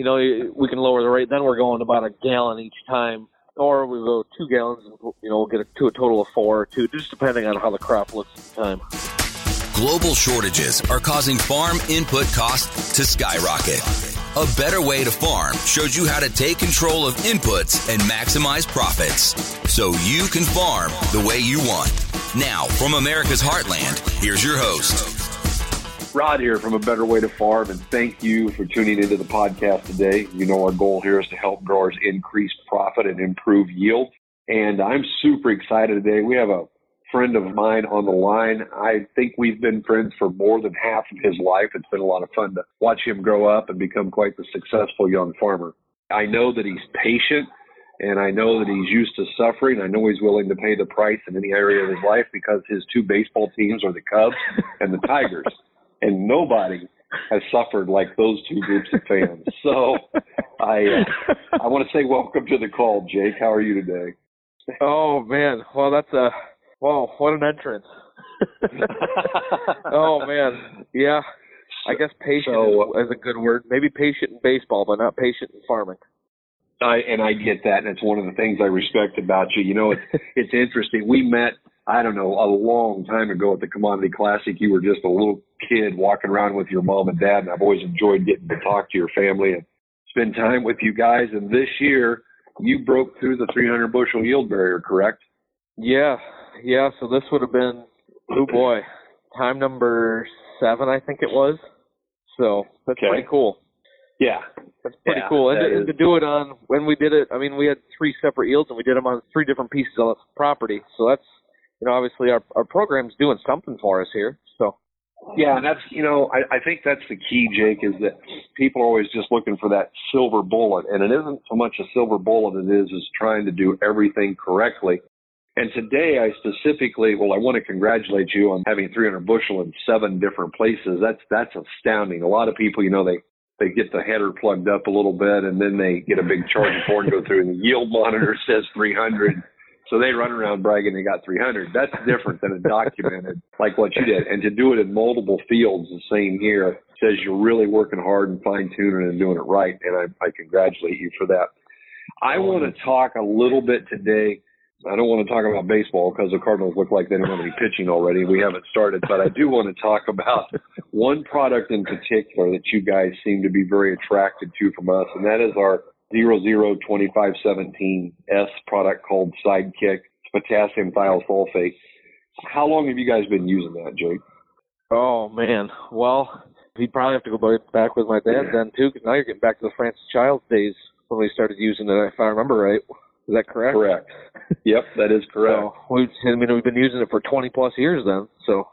you know, we can lower the rate. Then we're going about a gallon each time, or we go two gallons, you know, we'll get it to a total of four or two, just depending on how the crop looks at the time. Global shortages are causing farm input costs to skyrocket. A better way to farm shows you how to take control of inputs and maximize profits so you can farm the way you want. Now, from America's Heartland, here's your host. Rod here from A Better Way to Farm, and thank you for tuning into the podcast today. You know, our goal here is to help growers increase profit and improve yield. And I'm super excited today. We have a friend of mine on the line. I think we've been friends for more than half of his life. It's been a lot of fun to watch him grow up and become quite the successful young farmer. I know that he's patient and I know that he's used to suffering. I know he's willing to pay the price in any area of his life because his two baseball teams are the Cubs and the Tigers and nobody has suffered like those two groups of fans. So I uh, I want to say welcome to the call, Jake. How are you today? Oh man, well that's a wow, what an entrance. oh man, yeah. I guess patient so, is, is a good word. Maybe patient in baseball, but not patient in farming. I, and I get that, and it's one of the things I respect about you. You know, it's it's interesting. We met I don't know, a long time ago at the Commodity Classic, you were just a little kid walking around with your mom and dad, and I've always enjoyed getting to talk to your family and spend time with you guys. And this year, you broke through the 300 bushel yield barrier, correct? Yeah, yeah. So this would have been, oh boy, time number seven, I think it was. So that's okay. pretty cool. Yeah, that's pretty yeah, cool. And to, and to, do it on when we did it, I mean, we had three separate yields, and we did them on three different pieces of property. So that's you know, obviously our our program's doing something for us here. Yeah, and that's you know, I, I think that's the key, Jake, is that people are always just looking for that silver bullet, and it isn't so much a silver bullet it is is trying to do everything correctly. And today, I specifically, well, I want to congratulate you on having 300 bushel in seven different places. That's that's astounding. A lot of people, you know, they they get the header plugged up a little bit, and then they get a big charge of corn go through, and the yield monitor says 300. So they run around bragging they got 300. That's different than a documented like what you did. And to do it in multiple fields, the same here, says you're really working hard and fine tuning and doing it right. And I, I congratulate you for that. I want to talk a little bit today. I don't want to talk about baseball because the Cardinals look like they don't have any pitching already. We haven't started, but I do want to talk about one product in particular that you guys seem to be very attracted to from us, and that is our 002517S product called Sidekick. It's potassium thiosulfate. How long have you guys been using that, Jake? Oh man, well, you'd probably have to go back with my dad then too, because now you're getting back to the Francis Childs days when we started using it. If I remember right, is that correct? Correct. Yep, that is correct. so we, I mean, we've been using it for 20 plus years then. So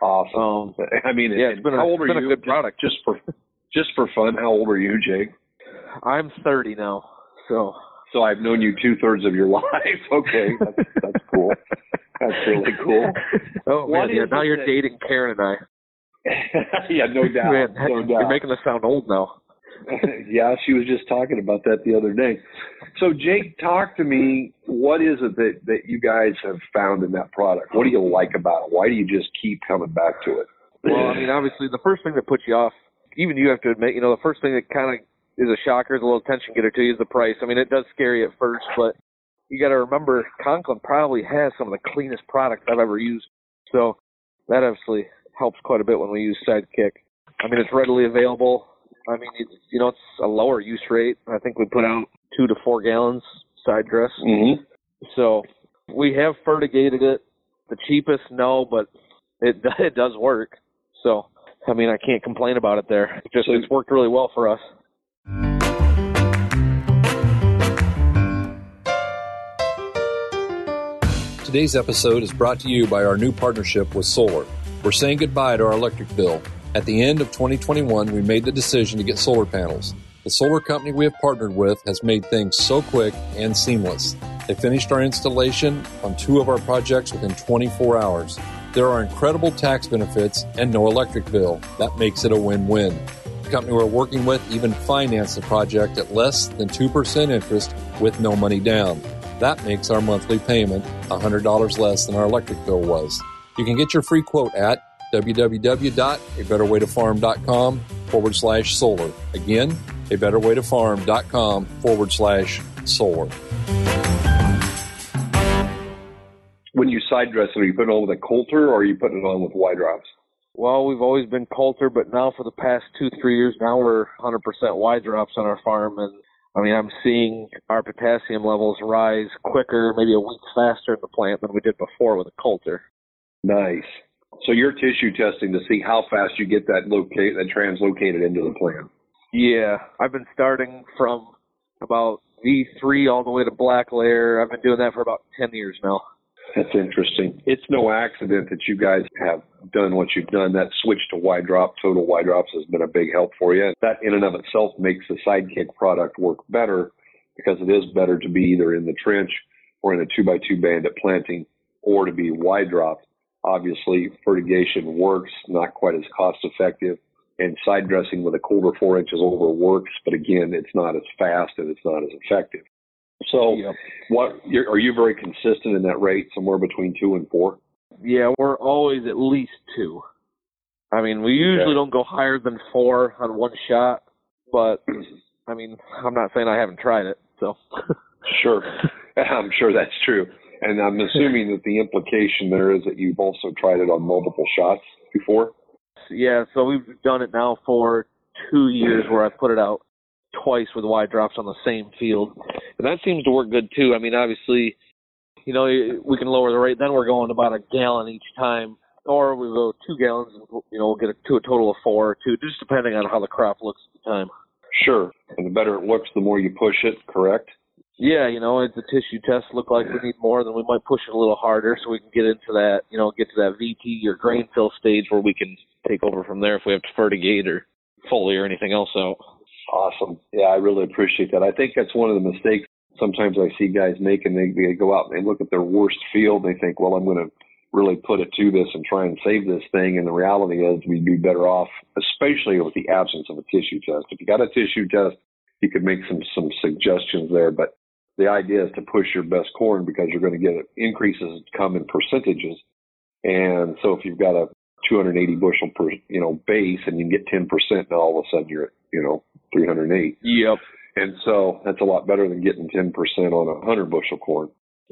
awesome. Um, I mean, yeah, it's been a, how old it's been you? a good product. Just for just for fun, how old are you, Jake? I'm 30 now, so. So I've known you two thirds of your life. okay, that's, that's cool. That's really cool. Oh man, yeah, now you're that... dating Karen and I. yeah, no doubt. Man, no you're doubt. making us sound old now. yeah, she was just talking about that the other day. So Jake, talk to me. What is it that that you guys have found in that product? What do you like about it? Why do you just keep coming back to it? Well, I mean, obviously, the first thing that puts you off, even you have to admit, you know, the first thing that kind of is a shocker, is a little attention getter to you is the price. I mean, it does scare you at first, but you got to remember Conklin probably has some of the cleanest products I've ever used. So that obviously helps quite a bit when we use Sidekick. I mean, it's readily available. I mean, it's, you know, it's a lower use rate. I think we put out two to four gallons side dress. Mm-hmm. So we have fertigated it. The cheapest, no, but it it does work. So I mean, I can't complain about it there. It just so, it's worked really well for us. Today's episode is brought to you by our new partnership with Solar. We're saying goodbye to our electric bill. At the end of 2021, we made the decision to get solar panels. The solar company we have partnered with has made things so quick and seamless. They finished our installation on two of our projects within 24 hours. There are incredible tax benefits and no electric bill. That makes it a win win. The company we're working with even financed the project at less than 2% interest with no money down. That makes our monthly payment $100 less than our electric bill was. You can get your free quote at www.abetterwaytofarm.com forward slash solar. Again, a betterwaytofarm.com forward slash solar. When you side dress it, are you putting on with a coulter or are you putting it on with Y drops? Well, we've always been coulter, but now for the past two, three years, now we're 100% Y drops on our farm. And I mean, I'm seeing our potassium levels rise quicker, maybe a week faster in the plant than we did before with a coulter. Nice. So you're tissue testing to see how fast you get that locate that translocated into the plant. Yeah, I've been starting from about V3 all the way to black layer. I've been doing that for about 10 years now. That's interesting. It's no accident that you guys have done what you've done. That switch to Y drop, total Y drops has been a big help for you. That in and of itself makes the sidekick product work better because it is better to be either in the trench or in a two by two bandit planting or to be Y dropped. Obviously, fertigation works, not quite as cost effective, and side dressing with a coulter four inches over works, but again, it's not as fast and it's not as effective. So, yep. what are you very consistent in that rate, somewhere between two and four? Yeah, we're always at least two. I mean, we usually okay. don't go higher than four on one shot, but I mean, I'm not saying I haven't tried it. So, sure, I'm sure that's true, and I'm assuming that the implication there is that you've also tried it on multiple shots before. Yeah, so we've done it now for two years, where I've put it out twice with Y drops on the same field, and that seems to work good too. I mean, obviously, you know, we can lower the rate. Then we're going about a gallon each time, or we go two gallons, and you know, we'll get to a total of four or two, just depending on how the crop looks at the time. Sure, and the better it looks, the more you push it. Correct. Yeah, you know, if the tissue tests look like we need more, then we might push it a little harder so we can get into that, you know, get to that VT or grain fill stage where we can take over from there if we have to fertigate or foliar or anything else out. Awesome. Yeah, I really appreciate that. I think that's one of the mistakes sometimes I see guys making. They, they go out and they look at their worst field. They think, well, I'm going to really put it to this and try and save this thing. And the reality is we'd be better off, especially with the absence of a tissue test. If you got a tissue test, you could make some, some suggestions there, but the idea is to push your best corn because you're going to get increases come in percentages. And so if you've got a 280 bushel per, you know, base and you get 10%, now all of a sudden you're at, you know, 308. Yep. And so that's a lot better than getting 10% on a 100 bushel corn.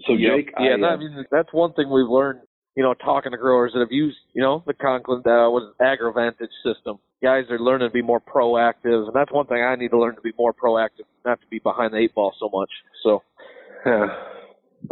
So yep. Jake, yeah, I, that, I mean, that's one thing we've learned, you know, talking to growers that have used, you know, the Conklin, uh, what is AgroVantage system. Guys are learning to be more proactive, and that's one thing I need to learn to be more proactive, not to be behind the eight ball so much. So. Yeah.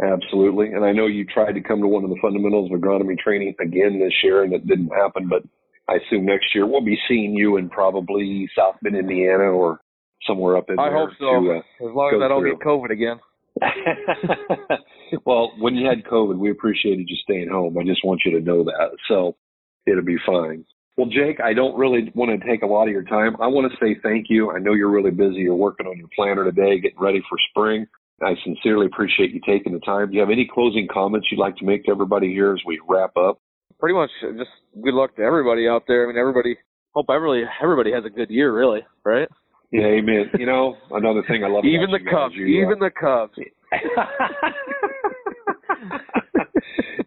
Absolutely. And I know you tried to come to one of the fundamentals of agronomy training again this year, and it didn't happen. But I assume next year we'll be seeing you in probably South Bend, Indiana, or somewhere up in I there. I hope so. To, uh, as long as I don't through. get COVID again. well, when you had COVID, we appreciated you staying home. I just want you to know that. So it'll be fine. Well, Jake, I don't really want to take a lot of your time. I want to say thank you. I know you're really busy. You're working on your planter today, getting ready for spring. I sincerely appreciate you taking the time. Do you have any closing comments you'd like to make to everybody here as we wrap up? Pretty much just good luck to everybody out there. I mean, everybody, hope everybody, everybody has a good year, really, right? Yeah, amen. You know, another thing I love even the Cubs, you, even uh, the Cubs.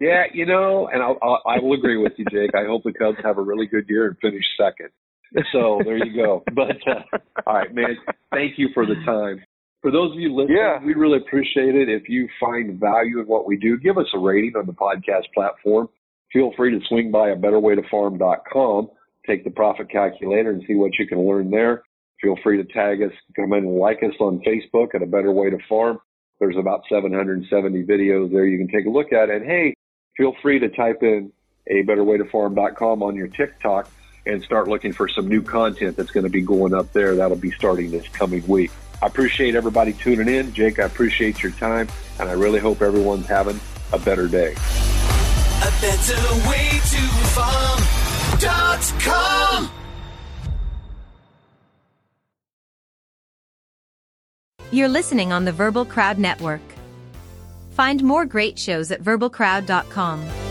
yeah, you know, and I'll, I'll, I will agree with you, Jake. I hope the Cubs have a really good year and finish second. So there you go. But uh, all right, man. Thank you for the time. For those of you listening, yeah. we really appreciate it. If you find value in what we do, give us a rating on the podcast platform. Feel free to swing by a betterwaytofarm.com, take the profit calculator and see what you can learn there. Feel free to tag us, come in and like us on Facebook at A Better Way to Farm. There's about 770 videos there you can take a look at. And hey, feel free to type in a betterwaytofarm.com on your TikTok and start looking for some new content that's going to be going up there. That'll be starting this coming week. I appreciate everybody tuning in. Jake, I appreciate your time, and I really hope everyone's having a better day. A better way to farm.com. You're listening on the Verbal Crowd Network. Find more great shows at verbalcrowd.com.